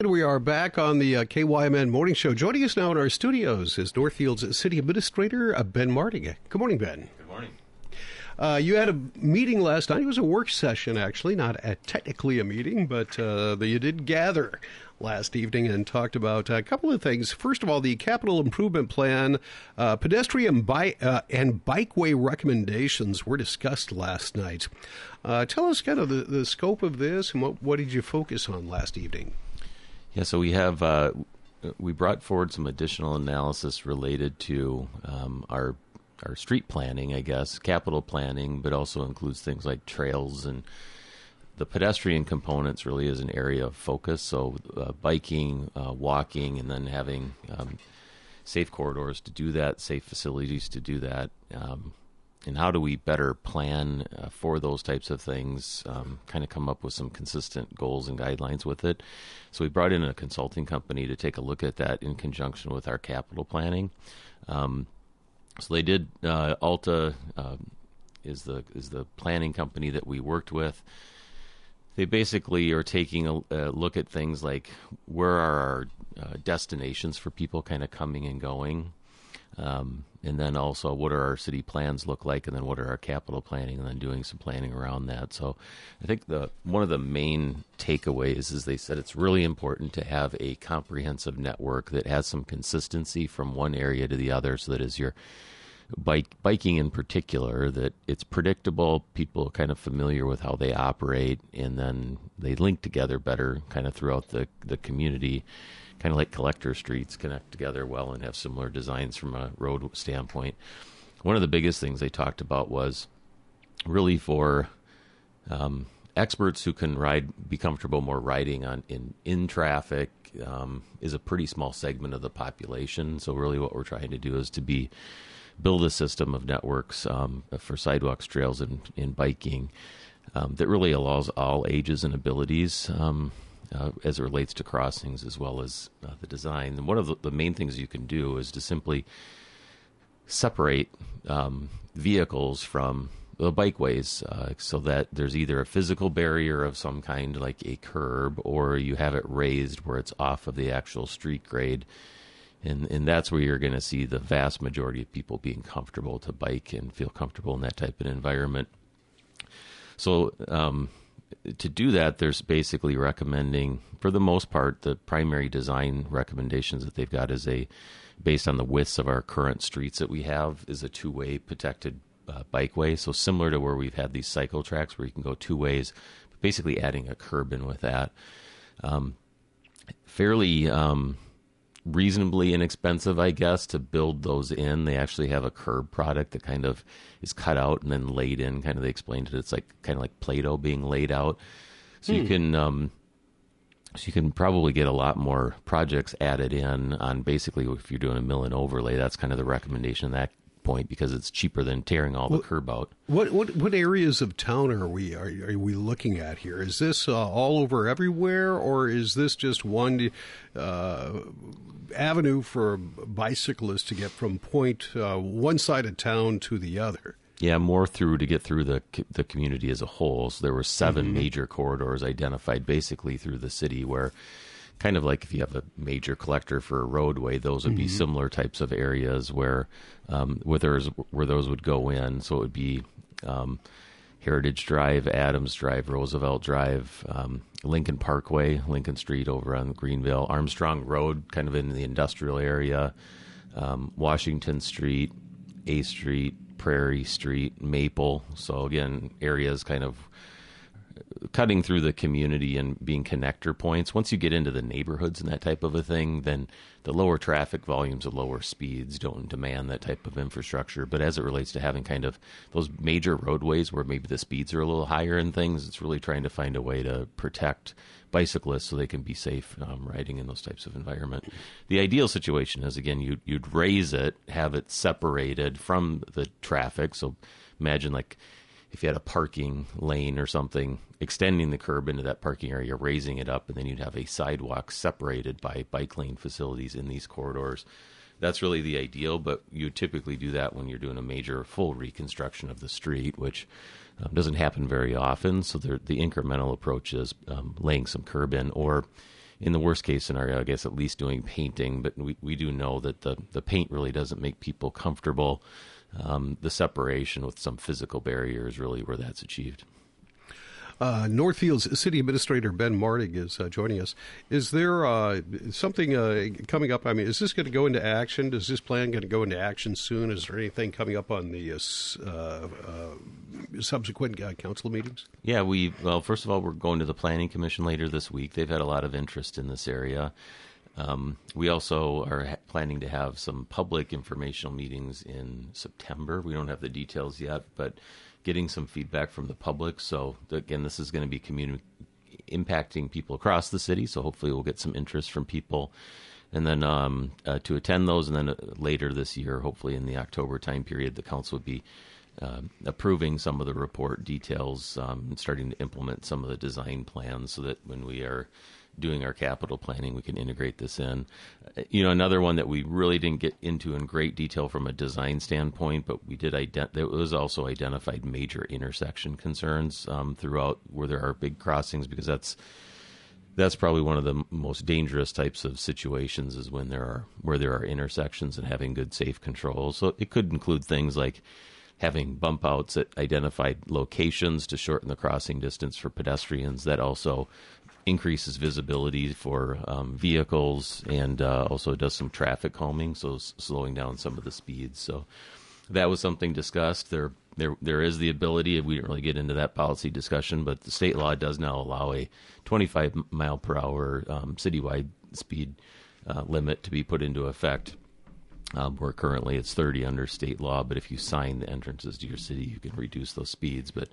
And we are back on the uh, KYMN Morning Show. Joining us now in our studios is Northfield's City Administrator uh, Ben Martig. Good morning, Ben. Good morning. Uh, you had a meeting last night. It was a work session, actually, not a, technically a meeting, but uh, you did gather last evening and talked about a couple of things. First of all, the capital improvement plan, uh, pedestrian bi- uh, and bikeway recommendations were discussed last night. Uh, tell us kind of the, the scope of this and what, what did you focus on last evening? Yeah, so we have uh, we brought forward some additional analysis related to um, our our street planning, I guess, capital planning, but also includes things like trails and the pedestrian components. Really is an area of focus. So uh, biking, uh, walking, and then having um, safe corridors to do that, safe facilities to do that. Um, and how do we better plan uh, for those types of things? Um, kind of come up with some consistent goals and guidelines with it. So we brought in a consulting company to take a look at that in conjunction with our capital planning. Um, so they did. Uh, Alta uh, is the is the planning company that we worked with. They basically are taking a, a look at things like where are our uh, destinations for people kind of coming and going. Um, and then also what are our city plans look like? And then what are our capital planning? And then doing some planning around that. So i think the one of the main takeaways is they said it's really important to have a comprehensive network that has some consistency from one area to the other so that as you're bike biking in particular that it's predictable people kind of familiar with how they operate and then they link together better kind of throughout the the community kind of like collector streets connect together well and have similar designs from a road standpoint. One of the biggest things they talked about was really for um, experts who can ride, be comfortable more riding on in in traffic. Um, is a pretty small segment of the population. So really, what we're trying to do is to be build a system of networks um, for sidewalks, trails, and, and biking um, that really allows all ages and abilities um, uh, as it relates to crossings as well as uh, the design. And one of the, the, main things you can do is to simply separate um, vehicles from the bikeways uh, so that there's either a physical barrier of some kind, like a curb, or you have it raised where it's off of the actual street grade. And, and that's where you're going to see the vast majority of people being comfortable to bike and feel comfortable in that type of environment. So, um, to do that, there's basically recommending, for the most part, the primary design recommendations that they've got is a based on the widths of our current streets that we have is a two-way protected uh, bikeway. So similar to where we've had these cycle tracks where you can go two ways, basically adding a curb in with that. Um, fairly um, reasonably inexpensive, I guess, to build those in. They actually have a curb product that kind of is cut out and then laid in. Kind of they explained it. It's like kind of like Play-Doh being laid out. So hmm. you can um, so you can probably get a lot more projects added in on basically if you're doing a mill and overlay. That's kind of the recommendation that point because it's cheaper than tearing all the curb out. What what what areas of town are we are, are we looking at here? Is this uh, all over everywhere, or is this just one uh, avenue for bicyclists to get from point uh, one side of town to the other? Yeah, more through to get through the the community as a whole. So there were 7 mm-hmm. major corridors identified basically through the city where kind of like if you have a major collector for a roadway, those would be mm-hmm. similar types of areas where um, where there's where those would go in. So it would be um, Heritage Drive, Adams Drive, Roosevelt Drive, um, Lincoln Parkway, Lincoln Street over on Greenvale, Armstrong Road, kind of in the industrial area, um, Washington Street, A Street, Prairie Street, Maple. So again, areas kind of cutting through the community and being connector points. Once you get into the neighborhoods and that type of a thing, then the lower traffic volumes and lower speeds don't demand that type of infrastructure. But as it relates to having kind of those major roadways where maybe the speeds are a little higher and things, it's really trying to find a way to protect bicyclists so they can be safe um, riding in those types of environment. The ideal situation is again you you'd raise it, have it separated from the traffic. So imagine like if you had a parking lane or something, extending the curb into that parking area, raising it up, and then you'd have a sidewalk separated by bike lane facilities in these corridors. That's really the ideal, but you typically do that when you're doing a major full reconstruction of the street, which um, doesn't happen very often. So the incremental approach is um, laying some curb in, or in the worst case scenario, I guess at least doing painting. But we, we do know that the, the paint really doesn't make people comfortable. Um, the separation with some physical barrier is really where that's achieved. Uh, Northfield's City Administrator Ben Martig is uh, joining us. Is there uh, something uh, coming up? I mean, is this going to go into action? Is this plan going to go into action soon? Is there anything coming up on the uh, uh, subsequent council meetings? Yeah, we well, first of all, we're going to the Planning Commission later this week. They've had a lot of interest in this area. Um, we also are ha- planning to have some public informational meetings in September. We don't have the details yet, but getting some feedback from the public. So again, this is going to be communi- impacting people across the city. So hopefully, we'll get some interest from people. And then um, uh, to attend those, and then uh, later this year, hopefully in the October time period, the council would be uh, approving some of the report details um, and starting to implement some of the design plans so that when we are doing our capital planning, we can integrate this in. Uh, you know, another one that we really didn't get into in great detail from a design standpoint, but we did ident- it was also identified major intersection concerns um, throughout where there are big crossings because that's that's probably one of the most dangerous types of situations is when there are where there are intersections and having good safe controls. So it could include things like having bump outs at identified locations to shorten the crossing distance for pedestrians. That also increases visibility for um, vehicles and uh, also does some traffic calming, so s- slowing down some of the speeds. So that was something discussed. There, there, there is the ability. We didn't really get into that policy discussion, but the state law does now allow a 25 mile per hour um, citywide speed uh, limit to be put into effect. Um, where currently it's 30 under state law, but if you sign the entrances to your city, you can reduce those speeds. But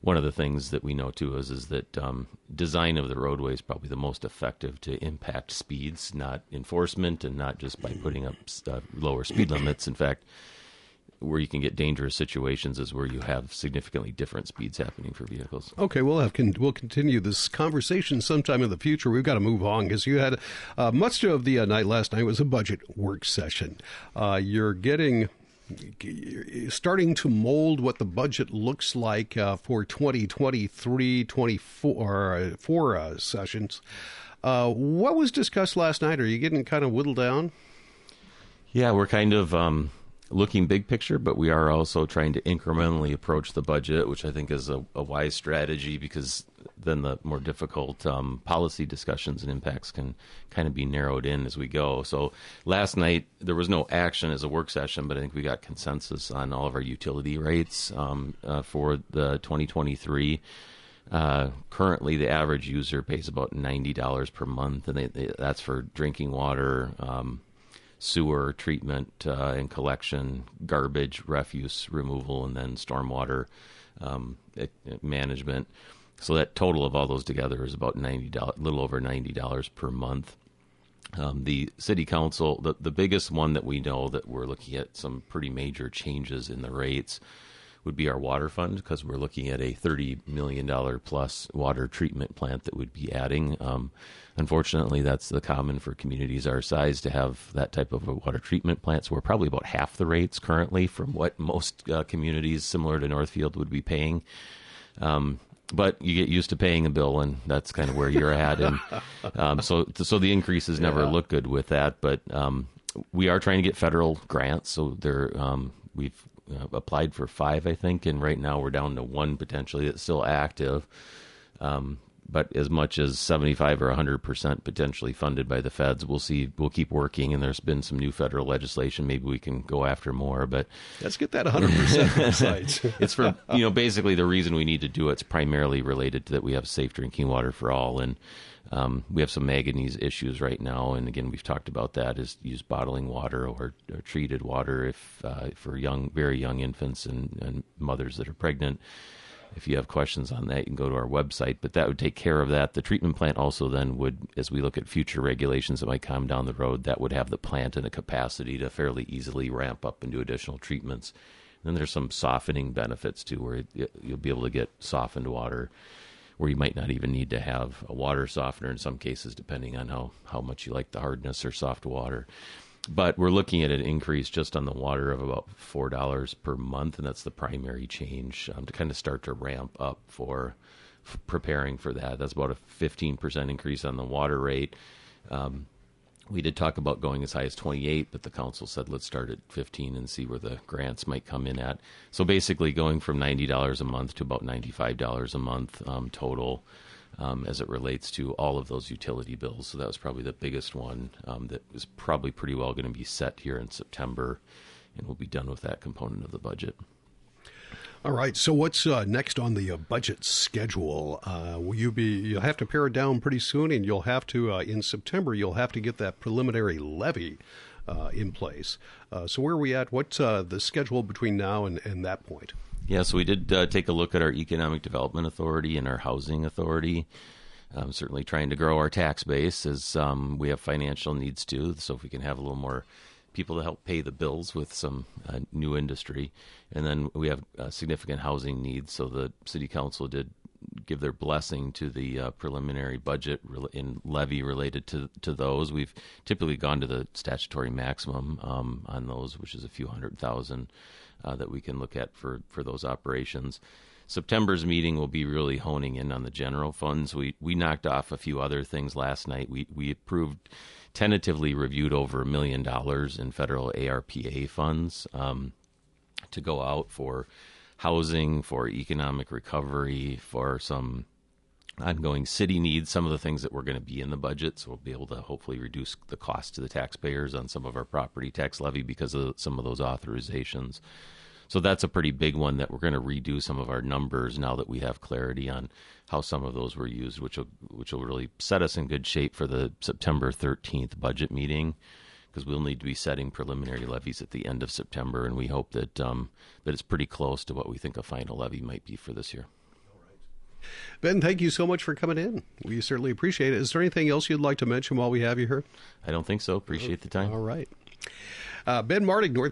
one of the things that we know too is is that um, design of the roadway is probably the most effective to impact speeds, not enforcement, and not just by putting up uh, lower speed limits. In fact, where you can get dangerous situations is where you have significantly different speeds happening for vehicles. Okay, we'll have con- we'll continue this conversation sometime in the future. We've got to move on because you had uh, much of the uh, night last night was a budget work session. Uh, you're getting starting to mold what the budget looks like uh, for 2023 24 uh, four, uh, sessions. Uh, what was discussed last night? Are you getting kind of whittled down? Yeah, we're kind of um, looking big picture, but we are also trying to incrementally approach the budget, which I think is a, a wise strategy because then the more difficult um, policy discussions and impacts can kind of be narrowed in as we go. So last night there was no action as a work session, but I think we got consensus on all of our utility rates um, uh, for the 2023. Uh, currently, the average user pays about ninety dollars per month, and they, they, that's for drinking water, um, sewer treatment uh, and collection, garbage, refuse removal, and then stormwater um, management. So that total of all those together is about ninety dollars, a little over ninety dollars per month. Um, the city council, the the biggest one that we know that we're looking at some pretty major changes in the rates would be our water fund because we're looking at a thirty million dollar plus water treatment plant that would be adding. Um, unfortunately, that's the common for communities our size to have that type of a water treatment plant. So we're probably about half the rates currently from what most uh, communities similar to Northfield would be paying. Um, but you get used to paying a bill, and that's kind of where you're at. And um, so, so the increases never Yeah. look good with that. But um, we are trying to get federal grants, so there um, we've uh, applied for five, I think, and right now we're down to one potentially that's still active. Um, but as much as 75 or 100 percent potentially funded by the feds, we'll see. We'll keep working, and there's been some new federal legislation. Maybe we can go after more, but Let's get that 100% from sites. it's for you know basically the reason we need to do it's primarily related to that we have safe drinking water for all and um, we have some manganese issues right now and again we've talked about that is use bottling water or, or treated water if uh, for young very young infants and, and mothers that are pregnant if you have questions on that, you can go to our website. But that would take care of that. The treatment plant also then would, as we look at future regulations that might come down the road, that would have the plant and the capacity to fairly easily ramp up and do additional treatments. And then there's some softening benefits too, where you'll be able to get softened water where you might not even need to have a water softener in some cases, depending on how, how much you like the hardness or soft water. But we're looking at an increase just on the water of about $4 per month, and that's the primary change um, to kind of start to ramp up for preparing for that. That's about a 15% increase on the water rate. Um, we did talk about going as high as 28, but the council said let's start at 15 and see where the grants might come in at. So basically, going from $90 a month to about $95 a month um, total um, as it relates to all of those utility bills. So that was probably the biggest one um, that was probably pretty well going to be set here in September, and we'll be done with that component of the budget. All right. So what's uh, next on the uh, budget schedule? Uh, will you be? You'll have to pare it down pretty soon, and you'll have to uh, in September. You'll have to get that preliminary levy uh, in place. Uh, so where are we at? What's the schedule between now and, and that point? Yeah. So we did take a look at our economic development authority and our housing authority. Um, certainly trying to grow our tax base as um, we have financial needs too. So if we can have a little more people to help pay the bills with some uh, new industry. And then we have uh, significant housing needs. So the city council did give their blessing to the uh, preliminary budget in levy related to to those. We've typically gone to the statutory maximum um, on those, which is a few hundred thousand uh, that we can look at for for those operations. September's meeting will be really honing in on the general funds. We we knocked off a few other things last night. We we approved tentatively reviewed over a million dollars in federal ARPA funds um, to go out for housing, for economic recovery, for some ongoing city needs, some of the things that were going to be in the budget. So we'll be able to hopefully reduce the cost to the taxpayers on some of our property tax levy because of some of those authorizations. So that's a pretty big one that we're going to redo some of our numbers now that we have clarity on how some of those were used, which will which will really set us in good shape for the September 13th budget meeting because we'll need to be setting preliminary levies at the end of September, and we hope that um, that it's pretty close to what we think a final levy might be for this year. Ben, thank you so much for coming in. We certainly appreciate it. Is there anything else you'd like to mention while we have you here? I don't think so. Appreciate the time. All right. Uh, ben Martig, North